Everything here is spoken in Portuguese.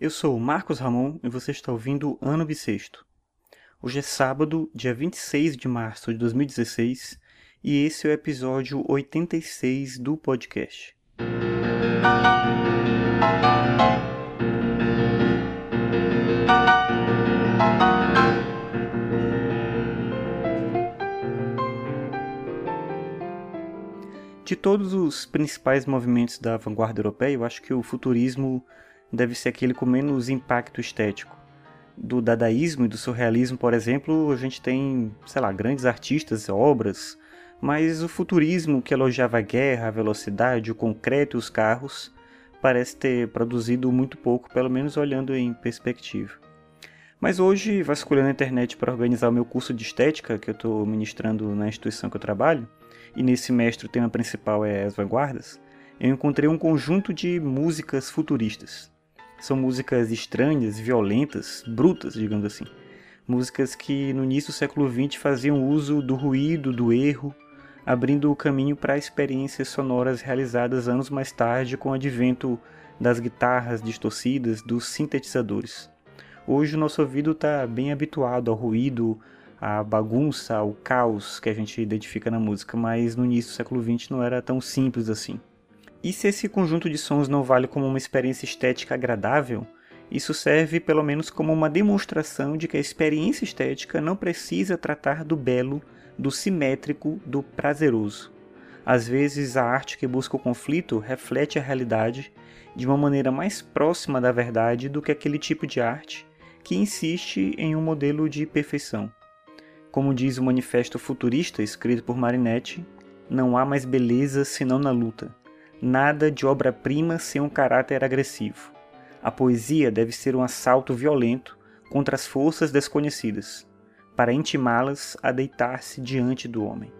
Eu sou Marcos Ramon e você está ouvindo Ano Bissexto. Hoje é sábado, dia 26 de março de 2016, e esse é o episódio 86 do podcast. De todos os principais movimentos da vanguarda europeia, eu acho que o futurismo deve ser aquele com menos impacto estético. Do dadaísmo e do surrealismo, por exemplo, a gente tem, sei lá, grandes artistas, obras, mas o futurismo que elogiava a guerra, a velocidade, o concreto e os carros parece ter produzido muito pouco, pelo menos olhando em perspectiva. Mas hoje, vasculhando a internet para organizar o meu curso de estética que eu estou ministrando na instituição que eu trabalho, e nesse semestre o tema principal é as vanguardas, eu encontrei um conjunto de músicas futuristas. São músicas estranhas, violentas, brutas, digamos assim. Músicas que no início do século XX faziam uso do ruído, do erro, abrindo o caminho para experiências sonoras realizadas anos mais tarde com o advento das guitarras distorcidas, dos sintetizadores. Hoje o nosso ouvido está bem habituado ao ruído, a bagunça, ao caos que a gente identifica na música, mas no início do século XX não era tão simples assim. E se esse conjunto de sons não vale como uma experiência estética agradável, isso serve pelo menos como uma demonstração de que a experiência estética não precisa tratar do belo, do simétrico, do prazeroso. Às vezes, a arte que busca o conflito reflete a realidade de uma maneira mais próxima da verdade do que aquele tipo de arte que insiste em um modelo de perfeição. Como diz o manifesto futurista escrito por Marinetti, não há mais beleza senão na luta. Nada de obra-prima sem um caráter agressivo. A poesia deve ser um assalto violento contra as forças desconhecidas, para intimá-las a deitar-se diante do homem.